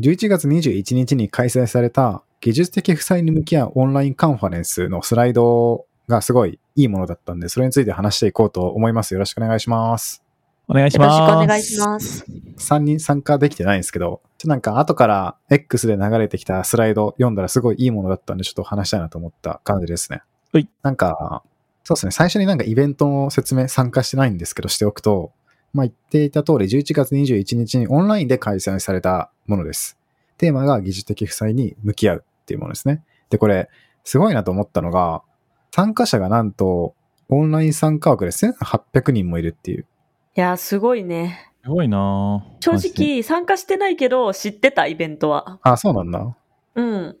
11月21日に開催された技術的負債に向き合うオンラインカンファレンスのスライドがすごいいいものだったんで、それについて話していこうと思います。よろしくお願いします。お願いしよろしくます。お願いします。3人参加できてないんですけど、ちょなんか後から X で流れてきたスライド読んだらすごいいいものだったんで、ちょっと話したいなと思った感じですね。はい。なんか、そうですね、最初になんかイベントの説明参加してないんですけど、しておくと、まあ言っていた通り、11月21日にオンラインで開催されたものです。テーマが技術的負債に向き合うっていうものですね。で、これ、すごいなと思ったのが、参加者がなんと、オンライン参加枠で1800人もいるっていう。いやーすごいね。すごいなぁ正直参加してないけど知ってたイベントは。あ、そうなんだ。うん。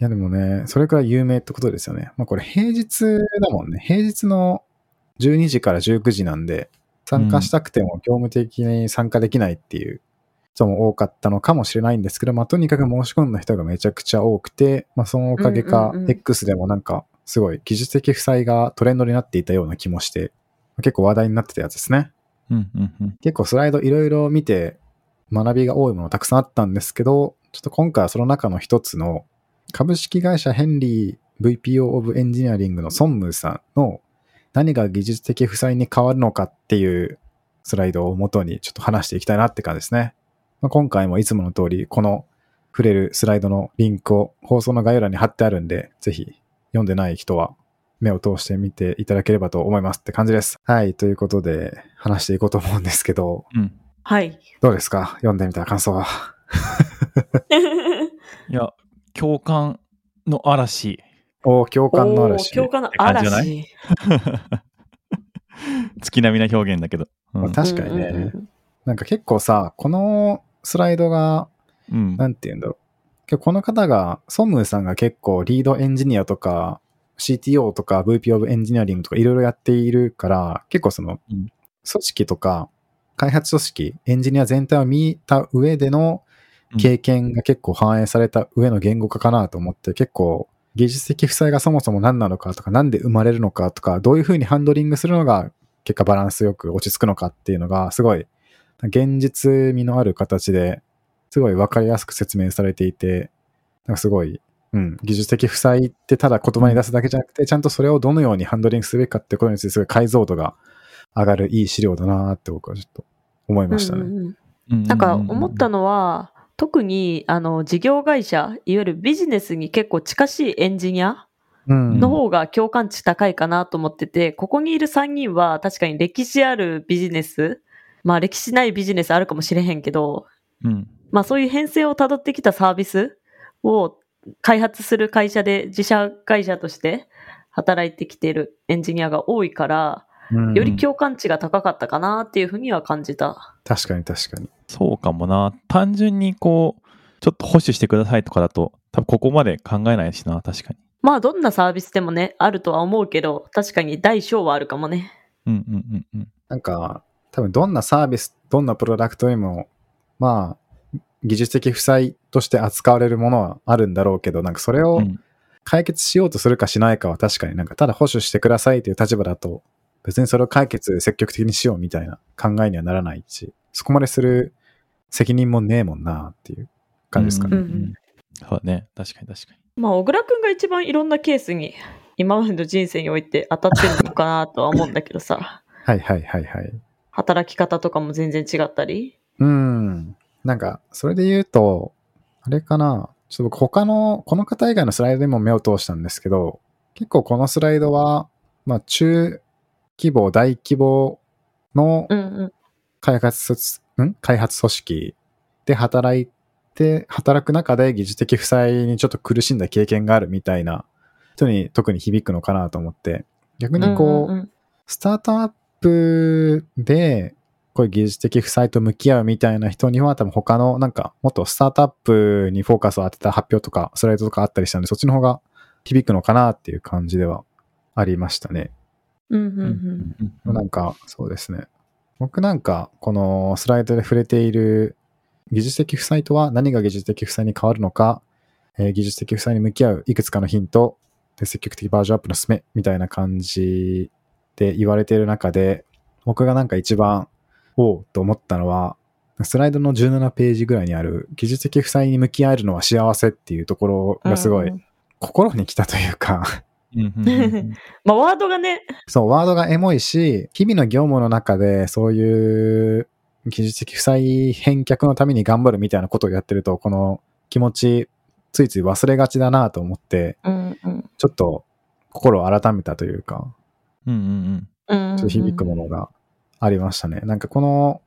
いやでもね、それくらい有名ってことですよね。まあこれ平日だもんね。平日の12時から19時なんで、参加したくても業務的に参加できないっていう人も多かったのかもしれないんですけど、まあとにかく申し込んだ人がめちゃくちゃ多くて、まあそのおかげか X でもなんかすごい技術的負債がトレンドになっていたような気もして、結構話題になってたやつですね。うんうんうん。結構スライドいろいろ見て学びが多いものたくさんあったんですけど、ちょっと今回はその中の一つの株式会社ヘンリー VPO of Engineering のソンムーさんの何が技術的負債に変わるのかっていうスライドを元にちょっと話していきたいなって感じですね。まあ、今回もいつもの通りこの触れるスライドのリンクを放送の概要欄に貼ってあるんで、ぜひ読んでない人は目を通してみていただければと思いますって感じです。はい。ということで話していこうと思うんですけど、うん。はい。どうですか読んでみた感想は？いや、共感の嵐。おー共感の嵐。共感の嵐。月並みな表現だけど。うんまあ確かにね、うんうんうんなんか結構さ、このスライドが、うん。なんて言うんだろう。この方が、ソンムーさんが結構リードエンジニアとか、CTO とか VP of エンジニアリングとかいろいろやっているから、結構その、うん組織とか、開発組織、エンジニア全体を見た上での経験が結構反映された上の言語化かなと思って、結構技術的負債がそもそも何なのかとか、なんで生まれるのかとか、どういうふうにハンドリングするのが結果バランスよく落ち着くのかっていうのが、すごい現実味のある形ですごいわかりやすく説明されていて、なんかすごい、うん、技術的負債ってただ言葉に出すだけじゃなくて、ちゃんとそれをどのようにハンドリングすべきかってことについてすごい解像度が上がるいい資料だなって僕はちょっと思いましたね。うんうんうんうんなんか思ったのは、特にあの事業会社、いわゆるビジネスに結構近しいエンジニアうんの方が共感値高いかなと思ってて、ここにいる3人は確かに歴史あるビジネス、まあ歴史ないビジネスあるかもしれへんけど、うん。まあそういう変遷をたどってきたサービスを開発する会社で自社会社として働いてきているエンジニアが多いから、うんより共感値が高かったかなっていうふうには感じた。確かに確かに。そうかもな。単純にこう、ちょっと保守してくださいとかだと、多分ここまで考えないしな、確かに。まあどんなサービスでもね、あるとは思うけど、確かに大小はあるかもね。うんうんうんうん。なんか、多分どんなサービス、どんなプロダクトにも、まあ、技術的負債として扱われるものはあるんだろうけど、なんかそれをうん解決しようとするかしないかは確かになんかただ保守してくださいという立場だと、別にそれを解決積極的にしようみたいな考えにはならないし、そこまでする責任もねえもんなっていう感じですかね。うんうんうんそうだね。確かに確かに。まあ小倉くんが一番いろんなケースに今までの人生において当たってるのかなとは思うんだけどさ、はいはいはいはい。働き方とかも全然違ったり？うん。なんか、それで言うと、あれかな。ちょっと僕他の、この方以外のスライドでも目を通したんですけど、結構このスライドは、まあ中規模、大規模のうんうん。開発、ん？開発組織で働いて、働く中で技術的負債にちょっと苦しんだ経験があるみたいな人に特に響くのかなと思って、逆にこう、うんうんうんスタートアップで、こういう技術的負債と向き合うみたいな人には、多分他のなんかもっとスタートアップにフォーカスを当てた発表とか、スライドとかあったりしたので、そっちの方が響くのかなっていう感じではありましたね。うんうんうん。なんか、そうですね。僕なんか、このスライドで触れている技術的負債とは何が技術的負債に変わるのか、えー技術的負債に向き合ういくつかのヒント、で積極的バージョンアップの進めみたいな感じで言われている中で、僕がなんか一番、おうと思ったのは、スライドの17ページぐらいにある技術的負債に向き合えるのは幸せっていうところがすごいうん心に来たというか、まあ、ワードがね、そう、ワードがエモいし、日々の業務の中でそういう技術的負債返却のために頑張るみたいなことをやってると、この気持ち、ついつい忘れがちだなと思って、うんうん。ちょっと心を改めたというか、うんうんうんちょっと響くものがありましたね。なんかこの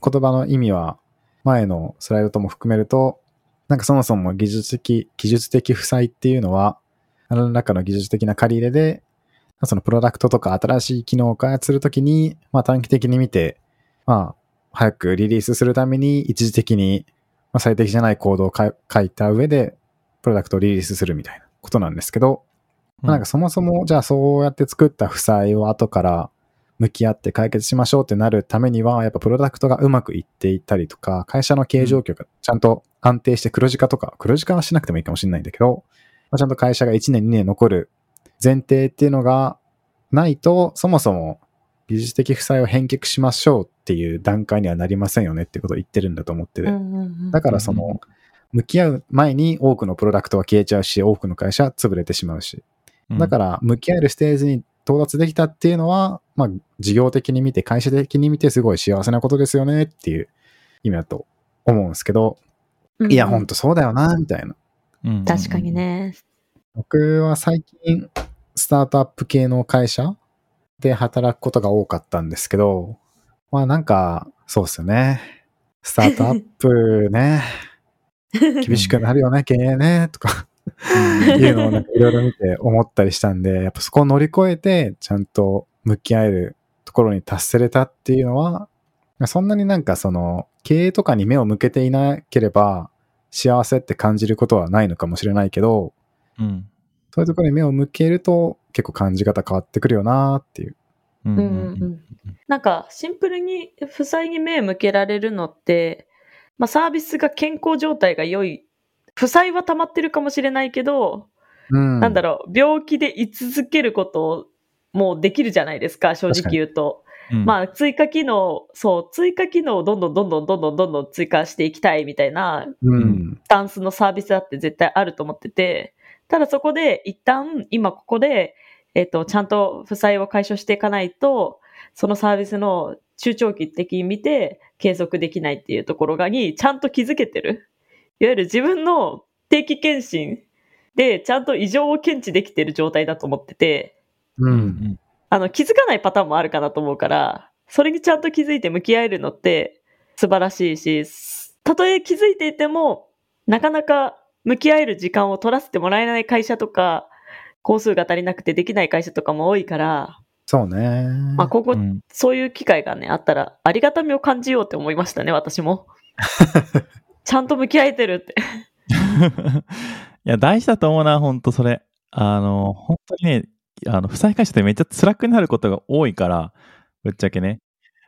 言葉の意味は、前のスライドとも含めると、なんかそもそも技術的、技術的負債っていうのは、何らかの技術的な借り入れで、まあそのプロダクトとか新しい機能を開発するときに、まあ短期的に見て、まあ、早くリリースするために一時的に、まあ、最適じゃないコードをか書いた上で、プロダクトをリリースするみたいなことなんですけど、まあなんかそもそも、じゃあそうやって作った負債を後から向き合って解決しましょうってなるためには、やっぱプロダクトがうまくいっていたりとか、会社の経営状況がちゃんと安定して黒字化とか、黒字化はしなくてもいいかもしれないんだけど、まあちゃんと会社が1年2年残る前提っていうのがないと、そもそも技術的負債を返却しましょうっていう段階にはなりませんよねってことを言ってるんだと思ってて。だからその、向き合う前に多くのプロダクトは消えちゃうし、多くの会社は潰れてしまうし。うんだから、向き合えるステージに到達できたっていうのは、まあ、事業的に見て、会社的に見て、すごい幸せなことですよねっていう意味だと思うんですけど、いや、ほんとそうだよな、みたいな。うんうん確かに。ね。僕は最近、スタートアップ系の会社で働くことが多かったんですけど、まあなんか、そうですよね。スタートアップね、厳しくなるよね、経営ね、とか。いうのをなんかいろいろ見て思ったりしたんで、やっぱそこを乗り越えて、ちゃんと向き合えるところに達せれたっていうのは、そんなになんかその、経営とかに目を向けていなければ、幸せって感じることはないのかもしれないけど、うんそういうところに目を向けると、結構感じ方変わってくるよなっていう。うんうんうんうんなんか、シンプルに負債に目向けられるのって、まあ、サービスが健康状態が良い。負債は溜まってるかもしれないけど、うん。なんだろう、病気で居続けることをもうできるじじゃないですか、正直言うと。うんまあ、追加機能、そう、追加機能をどんどんどんどんどんどんどんどん追加していきたいみたいなうん。スタンスのサービスだって絶対あると思ってて、ただそこで一旦今ここで、えっ、と、ちゃんと負債を解消していかないと、そのサービスの中長期的に見て継続できないっていうところがにちゃんと気づけてる。いわゆる自分の定期検診でちゃんと異常を検知できてる状態だと思ってて、う。うんんあの、気づかないパターンもあるかなと思うから、それにちゃんと気づいて向き合えるのって素晴らしいし、たとえ気づいていても、なかなか向き合える時間を取らせてもらえない会社とか、工数が足りなくてできない会社とかも多いから、そうね。まあ、ここ、うんそういう機会がね、あったら、ありがたみを感じようって思いましたね、私も。ちゃんと向き合えてるって。いや、大事だと思うな、ほんとそれ。あの、本当にね、あの、負債会社ってめっちゃ辛くなることが多いから、ぶっちゃけね。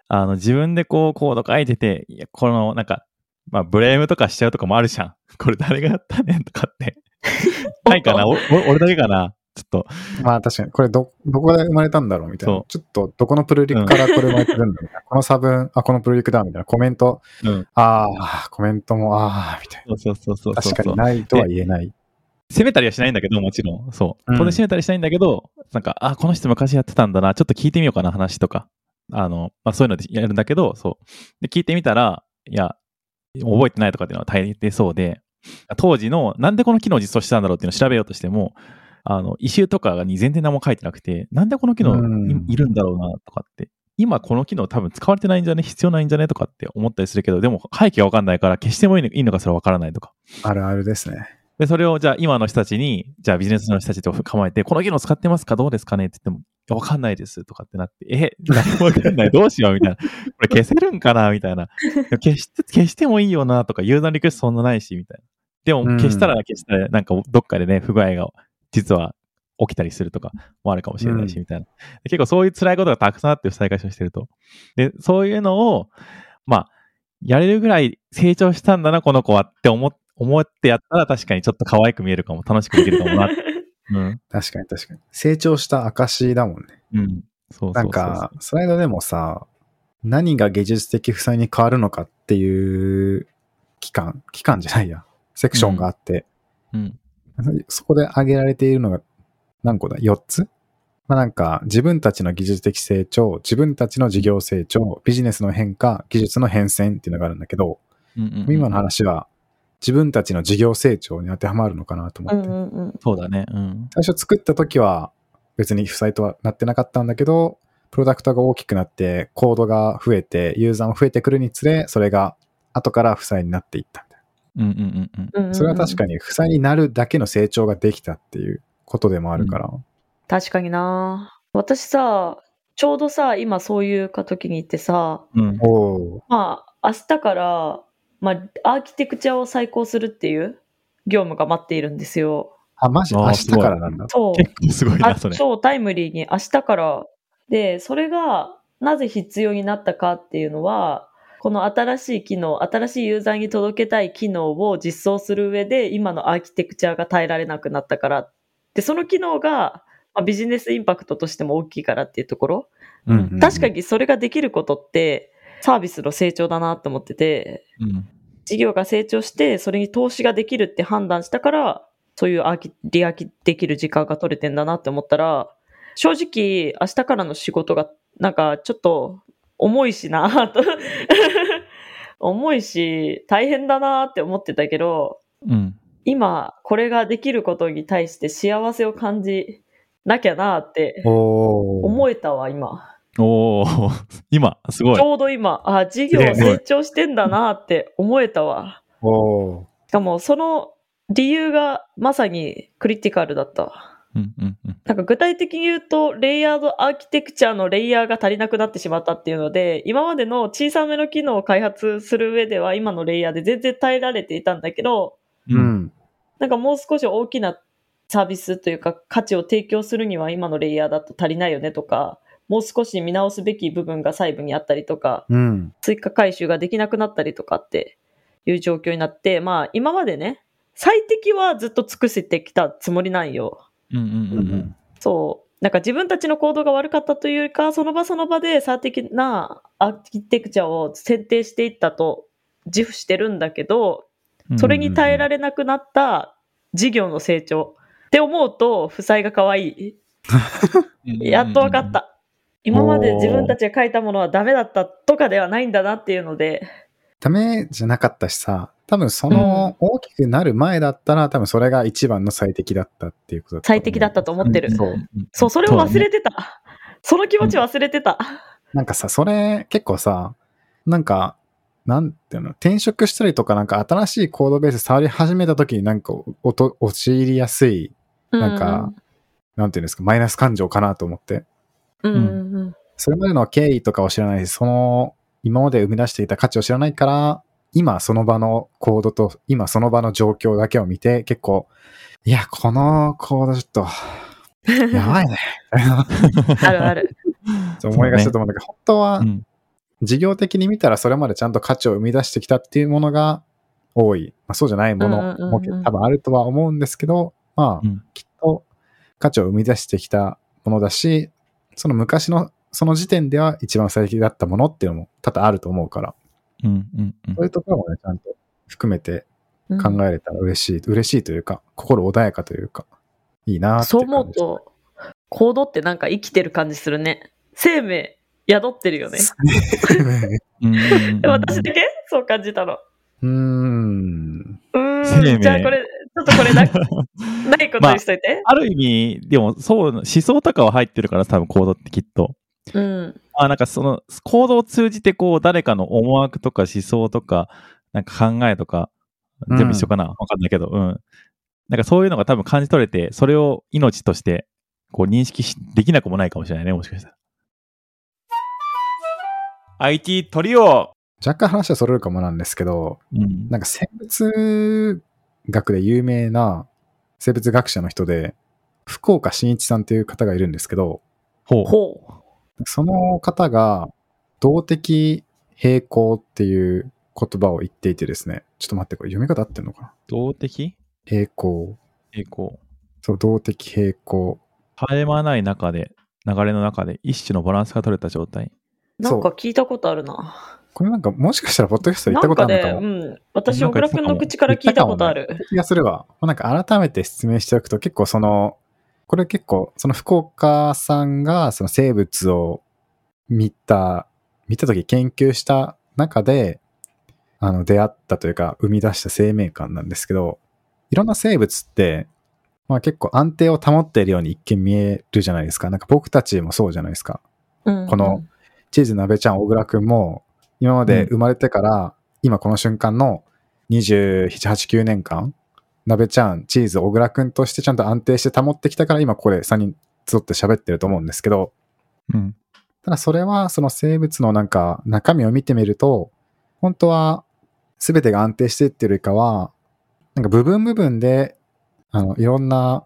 あの、自分でこう、コード書いてて、いや、この、なんか、まあ、ブレームとかしちゃうとかもあるじゃん。これ誰がやったねんとかって。ないかな？俺だけかな？ちょっと。まあ確かに、これど、どこで生まれたんだろうみたいなそ。ちょっと、どこのプルリクからこれ生まれてるんだみたいな。この差分、あ、このプルリクだみたいなコメント、うん。ああ、コメントも、ああ、みたいそうそうそうそうな。そう。確かにないとは言えない。責めたりはしないんだけど、もちろん。そう。うん当然責めたりしないんだけど、なんか、あ、この人昔やってたんだな、ちょっと聞いてみようかな、話とか。あの、まあそういうのでやるんだけど、そう。で、聞いてみたら、いや、覚えてないとかっていうのは大抵そうで、当時の、なんでこの機能を実装したんだろうっていうのを調べようとしても、あの、イシューとかに全然何も書いてなくて、なんでこの機能うんいいるんだろうな、とかって。今この機能多分使われてないんじゃね？必要ないんじゃね？とかって思ったりするけど、でも背景がわかんないから消してもいいのいいのかそれはわからないとか。あるあるですね。で、それをじゃあ今の人たちに、じゃあビジネスの人たちと構えて、この機能使ってますか？どうですかね？って言っても、やわかんないですとかってなって、え、何もわかんない、どうしよう？みたいな。これ消せるんかな？みたいな。消して、消してもいいよな？とか、ユーザーリクエストそんなないし、みたいな。でもうん消したら消したら、なんかどっかでね、不具合が実は起きたりするとかもあるかもしれないし、うんみたいな。結構そういう辛いことがたくさんあって、再開所してると。で、そういうのを、まあ、やれるぐらい成長したんだな、この子はって思っ思ってやったら確かにちょっと可愛く見えるかも、楽しくできるかもな。うん。確かに確かに。成長した証だもんね。うん。そうそう。なんか、スライドでもさ、何が技術的負債に変わるのかっていう期間、期間じゃないや、セクションがあって、うん。そこで挙げられているのが何個だ ?4 つ？まあなんか、自分たちの技術的成長、自分たちの事業成長、ビジネスの変化、技術の変遷っていうのがあるんだけど、うんうんうん今の話は自分たちの事業成長に当てはまるのかなと思って。うんうんうん。そうだね。うん。最初作った時は別に負債とはなってなかったんだけど、プロダクトが大きくなって、コードが増えて、ユーザーも増えてくるにつれ、それが後から負債になっていったみたいうんうんうんうん。うんうんうんな。それは確かに負債になるだけの成長ができたっていうことでもあるから。確かにな私さ、ちょうどさ、今そういう時に行ってさ、うん。まあ、明日から、まあ、アーキテクチャを再考するっていう業務が待っているんですよ。あ、マジ？明日からなんだ。そう。結構すごいあな、それ。超タイムリーに明日から。で、それがなぜ必要になったかっていうのは、この新しい機能、新しいユーザーに届けたい機能を実装する上で、今のアーキテクチャが耐えられなくなったから。で、その機能が、まあ、ビジネスインパクトとしても大きいからっていうところ。うん確かにそれができることって、サービスの成長だなと思ってて、うん。事業が成長して、それに投資ができるって判断したから、そういうアーキ、リアキできる時間が取れてんだなって思ったら、正直、明日からの仕事が、なんか、ちょっと、重いしなと。重いし、大変だなって思ってたけど、うん。今、これができることに対して幸せを感じなきゃなって思えたわ、今。おー、今、すごいち。ょうど今、あ、事業成長してんだなって思えたわ。おーしかも、その理由がまさにクリティカルだったわ。うんうんうん。なんか具体的に言うと、レイヤードアーキテクチャのレイヤーが足りなくなってしまったっていうので、今までの小さめの機能を開発する上では、今のレイヤーで全然耐えられていたんだけど、う。ん。なんかもう少し大きなサービスというか価値を提供するには今のレイヤーだと足りないよねとか、もう少し見直すべき部分が細部にあったりとか、うん。追加回収ができなくなったりとかっていう状況になって、まあ今までね、最適はずっと尽くせてきたつもりなんよ。うんうんううんうん。ん。そう。なんか自分たちの行動が悪かったというよりか、その場その場で最適なアーキテクチャを選定していったと自負してるんだけど、それに耐えられなくなった事業の成長って思うと、負債が可愛い。やっと分かっ。た。今まで自分たちが書いたものはダメだったとかではないんだなっていうので、ダメじゃなかったしさ、多分その大きくなる前だったら、多分それが一番の最適だったっていうことだと思う最適だったと思ってる。そう。そう、それを忘れてた。その気持ち忘れてた。なんかさ、それ結構さ、なんか、なんていうの、転職したりとか、なんか新しいコードベース触り始めた時になんかおと陥りやすい、なんか、なんていうんですか、マイナス感情かなと思って。うん、うんうんうんそれまでの経緯とかを知らないし、その、今まで生み出していた価値を知らないから、今その場のコードと、今その場の状況だけを見て、結構、いや、このコードちょっと、やばいね。あるある。思いがちだと思うんだけど、本当はう、ん事業的に見たらそれまでちゃんと価値を生み出してきたっていうものが多い。まあ、そうじゃないものもうん多分あるとは思うんですけど、まあ、うんきっと価値を生み出してきたものだし、その昔のその時点では一番最適だったものっていうのも多々あると思うから、うんうんうんそういうところもね、ちゃんと含めてうん考えれたら嬉しい、嬉しいというか、心穏やかというか、いいなってそう思うと、コードってなんか生きてる感じするね。生命宿ってるよね。うんうんうん私だけ？そう感じたの。うーん。うーん。じゃあこれ、ちょっとこれな ないことにしといて。ある意味、でもそう、思想とかは入ってるから、多分コードってきっと。うん。あなんかその、コードを通じて、こう、誰かの思惑とか思想とか、なんか考えとか、全部一緒かなわ、かんないけど、うん。なんかそういうのが多分感じ取れて、それを命としてこう認識しできなくもないかもしれないね、もしかしたら。IT トリオ若干話はそれるかもなんですけど、うん。なんか生物学で有名な生物学者の人で、福岡伸一さんっていう方がいるんですけど、ほう。ほう。その方が動的平衡っていう言葉を言っていてですね、ちょっと待って、これ読み方合ってんのかな？動的？平衡。平行。そう、動的平衡。絶え間ない中で、流れの中で一種のバランスが取れた状態。なんか聞いたことあるな。これなんかもしかしたらポッドキャストで言なんかったことあるのかね、も。うん。私、なんか小倉くんの口から聞いたことある。気がするわ。なんか改めて説明しておくと結構その、これ結構その福岡さんがその生物を見た、見たとき研究した中で、あの出会ったというか生み出した生命感なんですけど、いろんな生物って、まあ結構安定を保っているように一見見えるじゃないですか。なんか僕たちもそうじゃないですか。うんこの、チーズ鍋ちゃん、小倉くんも、今まで生まれてから、今この瞬間の27、8、9年間、鍋ちゃん、チーズ、小倉くんとしてちゃんと安定して保ってきたから、今ここで3人集って喋ってると思うんですけど、うん。ただそれはその生物のなんか中身を見てみると、本当は全てが安定してっていうよりかは、なんか部分部分で、あの、いろんな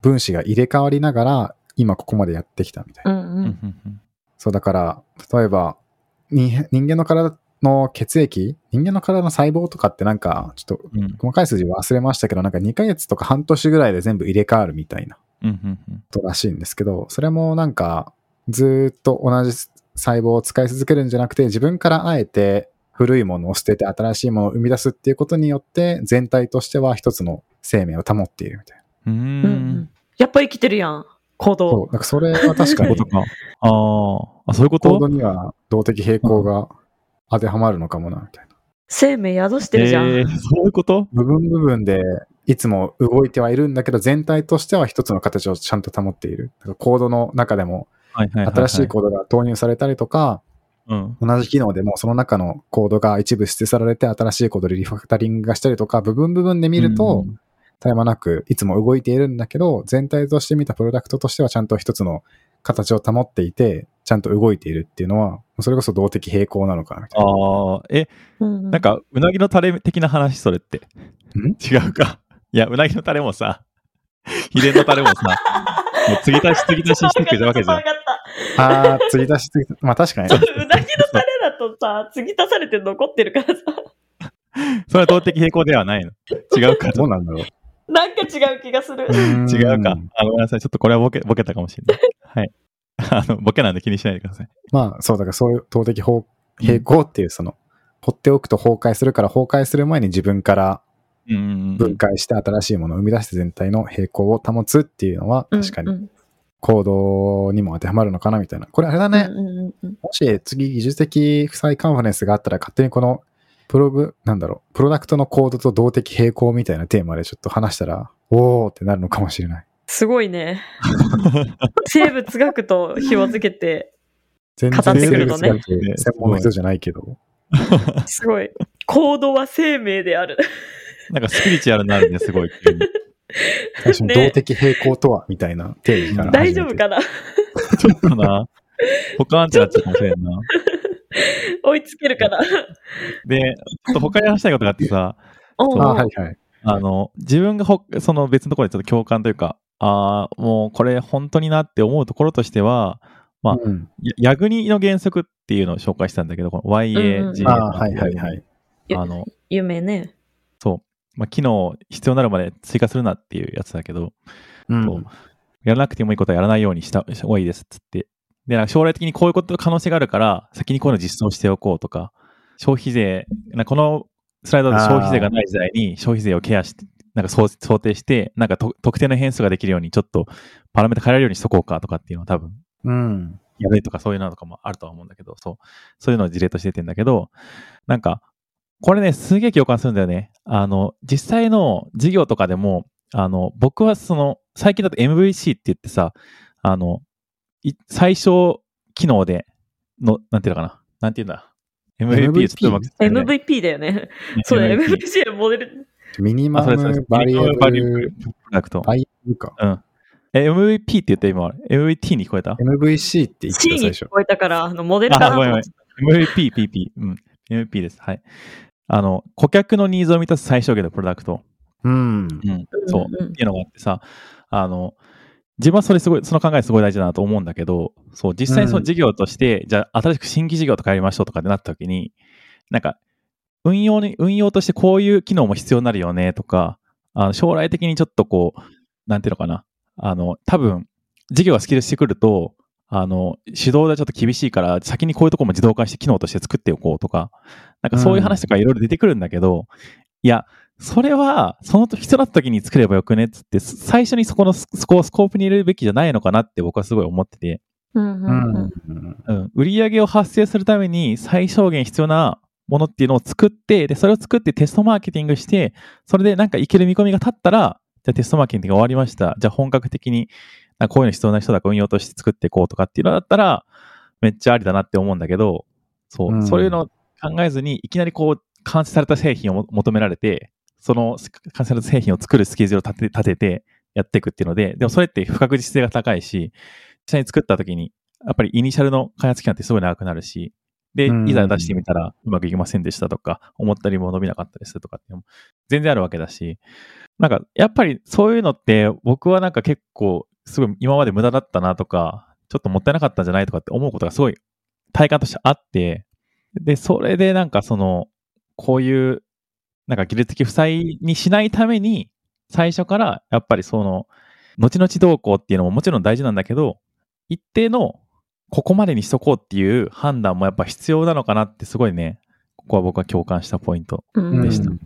分子が入れ替わりながら、今ここまでやってきたみたいな。うんう。うんそうだから、例えば、に人間の体の血液、人間の体の細胞とかってなんか、ちょっとうん。うん細かい数字忘れましたけど、なんか2ヶ月とか半年ぐらいで全部入れ替わるみたいなうんうんうんことらしいんですけど、それもなんか、ずーっと同じ細胞を使い続けるんじゃなくて、自分からあえて古いものを捨てて新しいものを生み出すっていうことによって、全体としては一つの生命を保っているみたいな。うん。やっぱ生きてるやん。行そ動う。。なんかそれは確かに。ああ。あ、そういうこと？コードには動的平衡が当てはまるのかもな、みたいな。生命宿してるじゃん。えーそういうこと？部分部分でいつも動いてはいるんだけど、全体としては一つの形をちゃんと保っている。だからコードの中でも。新しいコードが投入されたりとか、うん。同じ機能でもその中のコードが一部捨て去られて新しいコードでリファクタリングがしたりとか、部分部分で見るとうん絶え間なくいつも動いているんだけど、全体として見たプロダクトとしてはちゃんと一つの形を保っていて、ちゃんと動いているっていうのは、それこそ動的平衡なのかなみたいな。ああ。え、うんなんか、うなぎのタレ的な話、それって？ん？違うか。いや、うなぎのタレもさ、秘伝のタレもさ、もう継ぎ足し継ぎ足ししていくわけじゃん。ああ、継ぎ足し継ぎ足し、まあ確かに。うなぎのタレだとさ、継ぎ足されて残ってるからさ、それは動的平衡ではないの。違うか。どうなんだろう。なんか違う気がする。違うか。あ、ごめんなさい。ちょっとこれはボケ、ボケたかもしれない。はい。あの、ボケなんで気にしないでください。まあ、そう、だからそういう動的平平衡っていう、その、放っておくと崩壊するから、崩壊する前に自分から。分解して新しいものを生み出して全体の平衡を保つっていうのは、確かにうん行動にも当てはまるのかなみたいな。これあれだね。もし次技術的負債カンファレンスがあったら勝手にこのプログ、なんだろう、プロダクトのコードと動的平衡みたいなテーマでちょっと話したら、おーってなるのかもしれない。すごいね。生物学と紐づけて、全語ってくるのね生物学専門の人じゃないけど。すごい。行動は生命である。なんかスピリチュアルになるね、すごい。最初に動的平衡とはみたいな定義から大始めて。丈夫かな？ちょっとな。ポカーンってなっちゃうかもしれんな。追いつけるかなで、ちょっと他に話したいことがあってさ、あはいはい。あの、自分がほその別のところでちょっと共感というか、ああ、もうこれ本当になって思うところとしては、まあうんやヤグニの原則っていうのを紹介したんだけど、この YAG。あはいはいはい。あの、夢ね。そう。まあ、機能必要になるまで追加するなっていうやつだけど、うんやらなくてもいいことはやらないようにしたした方がいいですっつって。で、なんか将来的にこういうこと可能性があるから、先にこういうの実装しておこうとか、消費税、なこのスライドで消費税がない時代に消費税をケアして、なんか想想定して、なんかと特定の変数ができるようにちょっとパラメータ変えられるようにしとこうかとかっていうのは多分、うん。やべえとかそういうのとかもあるとは思うんだけど、そう。そういうのを事例として出てんだけど、なんか、これね、すげえ共感するんだよね。あの、実際の事業とかでも、あの、僕はその、最近だと MVC って言ってさ、あの、い最小機能で、の、なんていうのかな？なんていうんだ？MVP, ちょっとうまく伝えられない MVP だよね。そう MVP のモデル。ミニマあそれそれムバリエミニマムバリエブブルルプロダクト。バイブルか。うん。え、MVP って言った今、MVP に聞こえた？MVC って言って C た最初。に聞こえたから、あの、モデルかあ、ごなと思っめんごめんて。。MVP、PP。うん。MVP です。はい。あの、顧客のニーズを満たす最小限のプロダクト。うん。うん。そう。っていうのがあってさ、あの、自分はそれすごい、その考えすごい大事だなと思うんだけど、そう、実際にその事業として、じゃあ新しく新規事業とかやりましょうとかってなった時に、なんか、運用に、運用としてこういう機能も必要になるよねとか、あの将来的にちょっとこう、なんていうのかな、あの、多分、事業がスキルしてくると、あの、手動ではちょっと厳しいから、先にこういうところも自動化して機能として作っておこうとか、なんかそういう話とかいろいろ出てくるんだけど、いや、それは、その必要だった時に作ればよくねっつって、最初にそこのススコスコープに入れるべきじゃないのかなって僕はすごい思ってて、うんううん。うんん。うん、売り上げを発生するために最小限必要なものっていうのを作って、で、それを作ってテストマーケティングして、それでなんかいける見込みが立ったら、じゃあテストマーケティングが終わりました。じゃあ本格的に、こういうの必要な人だから運用として作っていこうとかっていうのだったら、めっちゃありだなって思うんだけど、そう、うん。そういうのを考えずに、いきなりこう、完成された製品をも求められて、その完成された製品を作るスケジュールを立て立ててやっていくっていうので、でもそれって不確実性が高いし、実際に作った時に、やっぱりイニシャルの開発期間ってすごい長くなるし、で、うん。いざ出してみたらうまくいきませんでしたとか、思ったよりも伸びなかったですとかって全然あるわけだし、なんかやっぱりそういうのって僕はなんか結構すごい今まで無駄だったなとか、ちょっともったいなかったんじゃないとかって思うことがすごい体感としてあって、で、それでなんかその、こういうなんか技術的負債にしないために、最初からやっぱりその、後々どうこうっていうのももちろん大事なんだけど、一定のここまでにしとこうっていう判断もやっぱ必要なのかなってすごいね、ここは僕は共感したポイントうんでした。うん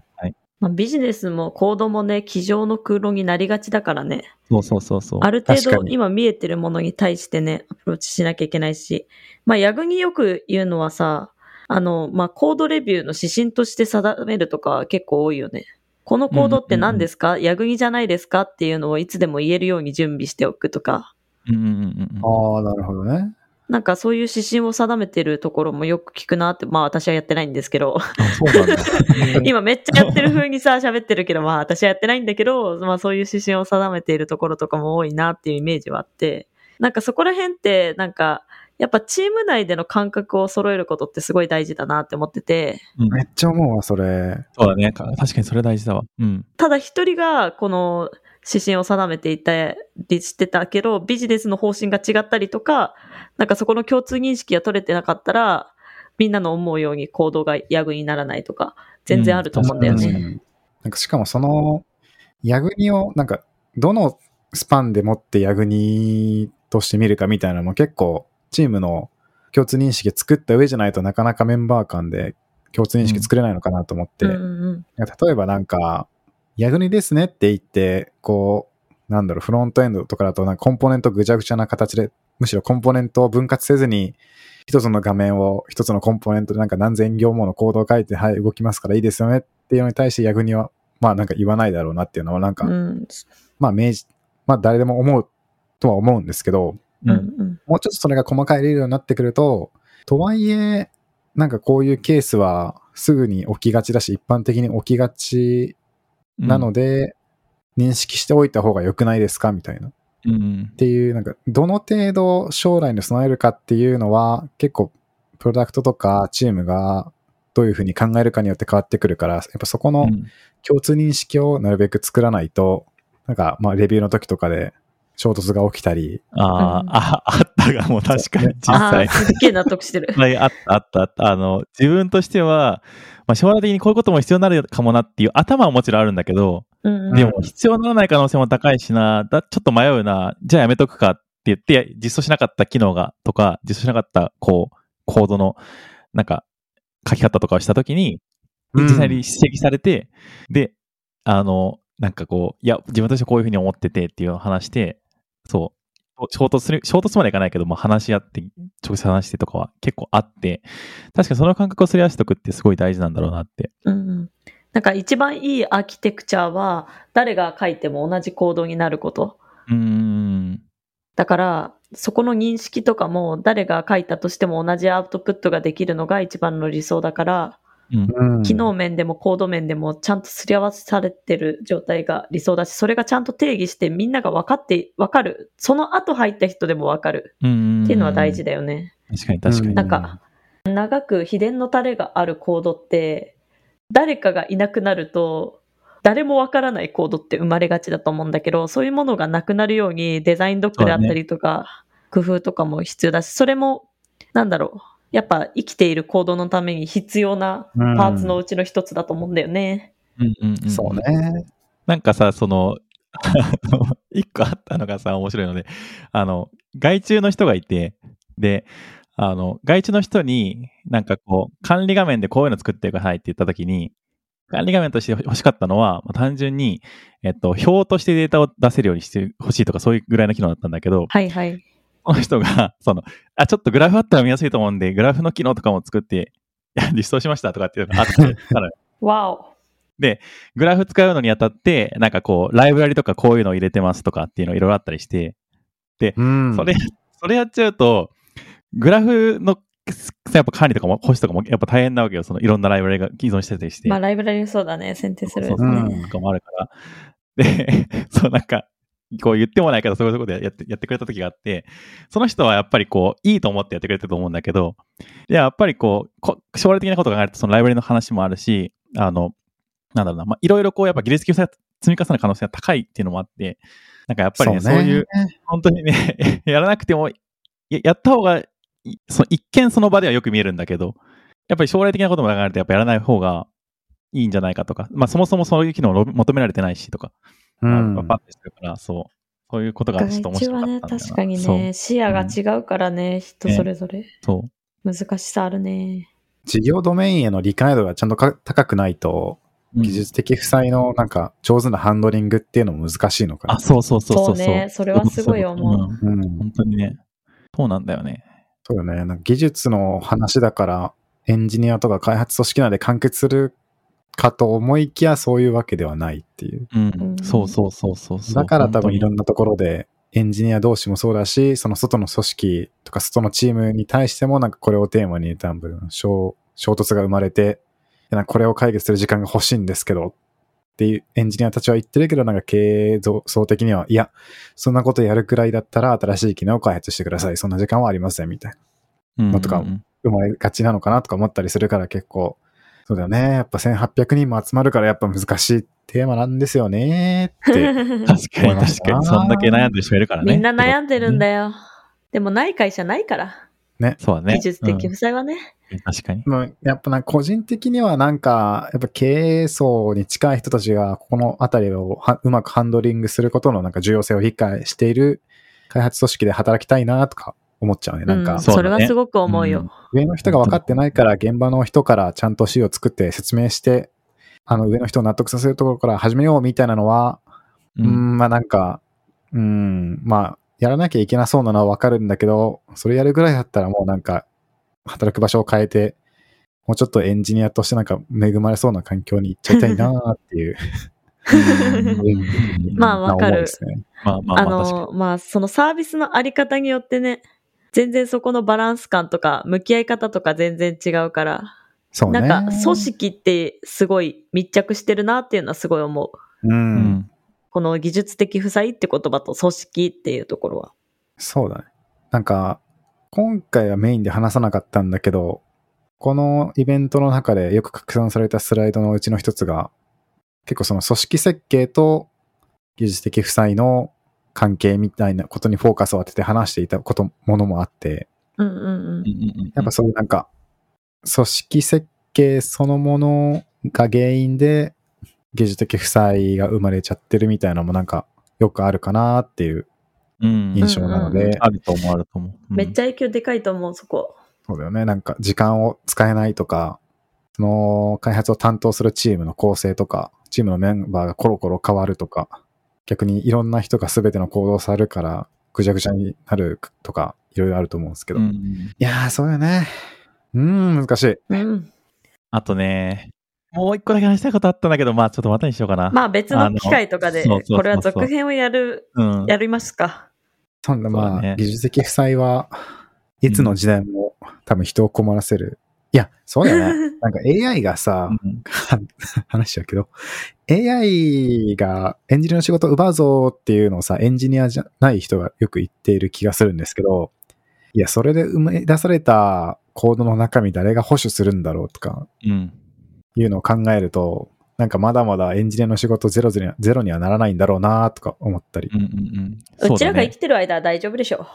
まあ、ビジネスもコードもね、机上の空論になりがちだからね。そうそうそうそう。ある程度今見えてるものに対してね、アプローチしなきゃいけないし。まあ、ヤグによく言うのはさ、あの、まあ、コードレビューの指針として定めるとか結構多いよね。このコードって何ですか、ヤグニじゃないですかっていうのをいつでも言えるように準備しておくとか。うんうんうんうん。ああ、なるほどね。なんかそういう指針を定めてるところもよく聞くなって、まあ私はやってないんですけど、あそうなんだ。今めっちゃやってる風にさ、喋ってるけど、まあ私はやってないんだけど、まあそういう指針を定めているところとかも多いなっていうイメージはあって、なんかそこら辺って、なんか、やっぱチーム内での感覚を揃えることってすごい大事だなって思ってて、うんめっちゃ思うわ、それ。そうだね。か確かにそれ大事だわ。うん。ただ一人がこの指針を定めていたりしてたけど、ビジネスの方針が違ったりとか、なんかそこの共通認識が取れてなかったら、みんなの思うように行動がヤグにならないとか、全然あると思うんだよね。うんなんかしかもその、ヤグニを、なんか、どのスパンでもってヤグニとして見るかみたいなのも結構、チームの共通認識作った上じゃないとなかなかメンバー間で共通認識作れないのかなと思って、うんうんうん。例えばなんか、ヤグニですねって言って、こう、なんだろう、フロントエンドとかだとなんかコンポーネントぐちゃぐちゃな形で、むしろコンポーネントを分割せずに、一つの画面を一つのコンポーネントでなんか何千行ものコードを書いて、はい、動きますからいいですよねっていうのに対してヤグニは、まあなんか言わないだろうなっていうのはなんか、うん。まあ明示、まあ誰でも思うとは思うんですけど、うん。うんもうちょっとそれが細かい理論になってくると、とはいえ、なんかこういうケースはすぐに起きがちだし、一般的に起きがちなので、認識しておいた方が良くないですか？みたいな。っうんうん。ていう、なんか、どの程度将来に備えるかっていうのは、結構、プロダクトとかチームがどういうふうに考えるかによって変わってくるから、やっぱそこのうん。共通認識をなるべく作らないと、なんか、まあ、レビューの時とかで衝突が起きたり、あーうんあ、あったがもう確かに実ああ際ー、。すっげえ納得してる。はい、あったあったあった。あの、自分としては、まあ、将来的にこういうことも必要になるかもなっていう頭はもちろんあるんだけど、うんうんでも必要にならない可能性も高いしな、だちょっと迷うな、じゃあやめとくかって言って、実装しなかった機能が、とか、実装しなかった、こう、コードの、なんか、書き方とかをしたときに、うん実際に指摘されて、で、あの、なんかこう、いや、自分としてこういうふうに思っててっていうのを話して、そう、衝突する、衝突までいかないけど、まあ、話し合って、直接話してとかは結構あって、確かにその感覚をすり合わせておくってすごい大事なんだろうなって。うんうんなんか一番いいアーキテクチャは、誰が書いても同じコードになること。うーん。だから、そこの認識とかも誰が書いたとしても同じアウトプットができるのが一番の理想だから、うん機能面でもコード面でもちゃんとすり合わせされてる状態が理想だし、それがちゃんと定義してみんなが分かって、分かる。その後入った人でも分かるうん。っていうのは大事だ。だよね。確かに確かに。なんか、長く秘伝のタレがあるコードって、誰かがいなくなると、誰もわからないコードって生まれがちだと思うんだけど、そういうものがなくなるようにデザインドックであったりとか、工夫とかも必要だし、それも、なんだろう。やっぱ生きているコードのために必要なパーツのうちの一つだと思うんだよね。うんうんうんそう。ね。なんかさ、その 一個あったのがさ、面白いので、あの、外注の人がいて、で、あの、外注の人に、なんかこう、管理画面でこういうの作ってくださいって言ったときに、管理画面として欲しかったのは、まあ、単純に、えっと、表としてデータを出せるようにしてほしいとか、そういうぐらいの機能だったんだけど、はいはい。この人が、その、あ、ちょっとグラフあったら見やすいと思うんで、グラフの機能とかも作って、いや、実装しましたとかっていうのがあって、わお。グラフ使うのにあたって、なんかこう、ライブラリとかこういうのを入れてますとかっていうのいろいろあったりして、うん。それ、それやっちゃうと、グラフの、やっぱ管理とかも保守とかもやっぱ大変なわけよ。そのいろんなライブラリが既存してたりして。まあライブラリそうだね。選定するやつそううんね。とかもあるから。で、そうなんか、こう言ってもないけど、そういうところでやって、やってくれた時があって、その人はやっぱりこう、いいと思ってやってくれてると思うんだけど、いや、やっぱりこう、こ将来的なことを考えると、そのライブラリの話もあるし、あの、なんだろうな、まあ、いろいろこう、やっぱ技術技術積み重ねる可能性が高いっていうのもあって、なんかやっぱりね、そういう、本当にね、やらなくても、ややった方がい、その一見その場ではよく見えるんだけど、やっぱり将来的なことも考えると、やっぱやらない方がいいんじゃないかとか、まあそもそもそういう機能を求められてないしとか、うんまあパッてしてるから、そう、そういうことがちょっと面白かったんだよな。確かにそうね、視野が違うからね、人それぞれ。そう。難しさあるね。事業ドメインへの理解度がちゃんとか高くないと、技術的負債のなんか上手なハンドリングっていうのも難しいのかな。あ、そうそうそうそう。そうねそれはすごい思ううんうん。本当にね。そうなんだよね。そうよね。なんか技術の話だから、エンジニアとか開発組織内で完結するかと思いきや、そういうわけではないっていう。うん。うんそうそうそうそうそう。だから多分いろんんなところで、エンジニア同士もそうだし、その外の組織とか外のチームに対してもなんかこれをテーマに多分衝衝突が生まれて、なんかこれを解決する時間が欲しいんですけどっていうエンジニアたちは言ってるけど、なんか経営層的には、いや、そんなことやるくらいだったら新しい機能を開発してください。そんな時間はありませんみたいな。のとかうん生まれがちなのかなとか思ったりするから結構、そうだよね。やっぱ1800人も集まるからやっぱ難しいテーマなんですよねって。確かに確かに。そんだけ悩んでる人いるからね。みんな悩んでるんだ。だよ。でもない会社ないから。そうだね。技術的負債はね。うん確かに。もうやっぱな個人的にはなんか、やっぱ経営層に近い人たちがここのあたりをはうまくハンドリングすることのなんか重要性を理解している開発組織で働きたいなとか思っちゃうね。なんか。うん、それはすごく思うよ。上の人が分かってないから現場の人からちゃんと資料作って説明して、あの上の人を納得させるところから始めようみたいなのは、ううーん、まあなんか、うーん、まあ、やらなきゃいけなそうなのはわかるんだけど、それやるぐらいだったらもうなんか、働く場所を変えて、もうちょっとエンジニアとしてなんか恵まれそうな環境に行っちゃいたいなっていう。うん。まあわかる。まあまああの、まあ、そのサービスのあり方によってね、全然そこのバランス感とか、向き合い方とか全然違うから、そうね。なんか、組織ってすごい密着してるなっていうのはすごい思う。う。ん。この技術的負債って言葉と組織っていうところは。そうだね。なんか、今回はメインで話さなかったんだけど、このイベントの中でよく拡散されたスライドのうちの一つが、結構その組織設計と技術的負債の関係みたいなことにフォーカスを当てて話していたこと、ものもあって、うんうんうんうん。うんやっぱそういうなんか、組織設計そのものが原因で技術的負債が生まれちゃってるみたいなのもなんかよくあるかなっていううん。印象なのうんうんで、あると思う、あると思う。うんめっちゃ影響でかいと思う、そこ。そうだよね。なんか時間を使えないとか、その開発を担当するチームの構成とか、チームのメンバーがコロコロ変わるとか、逆にいろんな人が全ての行動をされるから、ぐちゃぐちゃになるとか、いろいろあると思うんですけど。いうんやー、そうよね。うーん、難しい。うん。あとね、もう一個だけ話したいことあったんだけど、まあちょっとまたにしようかな。まあ別の機会とかで、これは続編をやる、うん。やりますか。そんな、まあ、ね技術的負債はいつの時代も多分人を困らせるいや、そうだよね。なんか AI がさ、うん 話しちゃうけど、AI がエンジニアの仕事を奪うぞっていうのをさ、エンジニアじゃない人がよく言っている気がするんですけど、いや、それで生み出されたコードの中身誰が保守するんだろうとかうん。いうのを考えると、なんかまだまだエンジニアの仕事ゼロゼロにはゼロにはならないんだろうなとか思ったりうん、うんうん。うちらが生ききてる間は大丈夫でしょ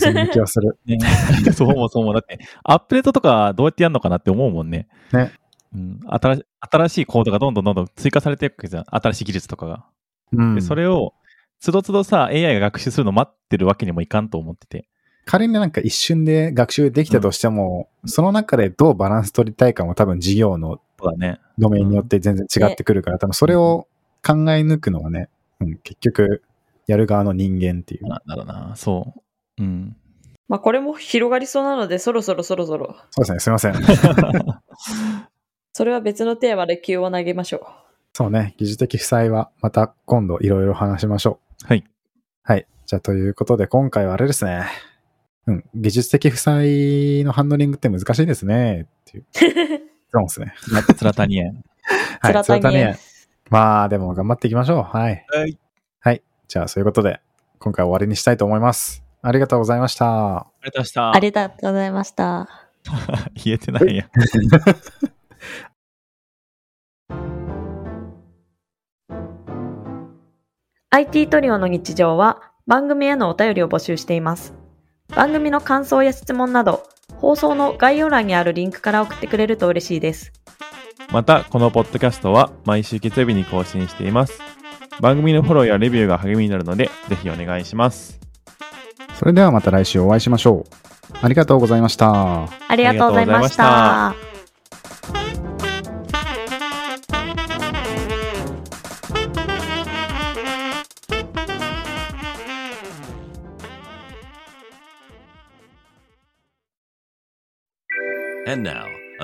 そんな気がする。ね、そう思うそう思う。だって、アップデートとかどうやってやるのかなって思うもんね。ね。うん、新し新しいコードがどんどんどんどん追加されていくわけじゃん。新しい技術とかが。うんで、それを、つどつどさ、AI が学習するの待ってるわけにもいかんと思ってて。仮になんか一瞬で学習できたとしても、その中でどうバランス取りたいかも多分事業の。ドメインによって全然違ってくるから、多分それを考え抜くのはね、うん、結局、やる側の人間っていう。なんだろうな。そう。うん。まあこれも広がりそうなので、そろそろそろそろ。そうですね、すいません。それは別のテーマで急を投げましょそうね、技術的負債はまた今度いろいろ話しましょう。はい。はい。じゃあということで今回はあれですね。うん、技術的負債のハンドリングって難しいですね。っていう。う。そうですね。つらたにえ。はい、つらたにそれとねまあでも頑張っていきましょう。はい。はい。はい。じゃあそういうことで、今回は終わりにしたいと思います。ありがとうございました。ありがとうございました。ありがとうございました。言えてないや。IT トリオの日常は番組へのお便りを募集しています。番組の感想や質問など、放送の概要欄にあるリンクから送ってくれると嬉しいです。また、このポッドキャストは毎週月曜日に更新しています。番組のフォローやレビューが励みになるので、ぜひお願いします。それではまた来週お会いしましょう。ありがとうございました。ありがとうございましあた。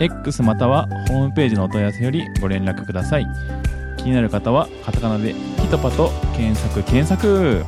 X またはホームページのお問い合わせよりご連絡ください。気になる方はカタカナでピトパと検索検索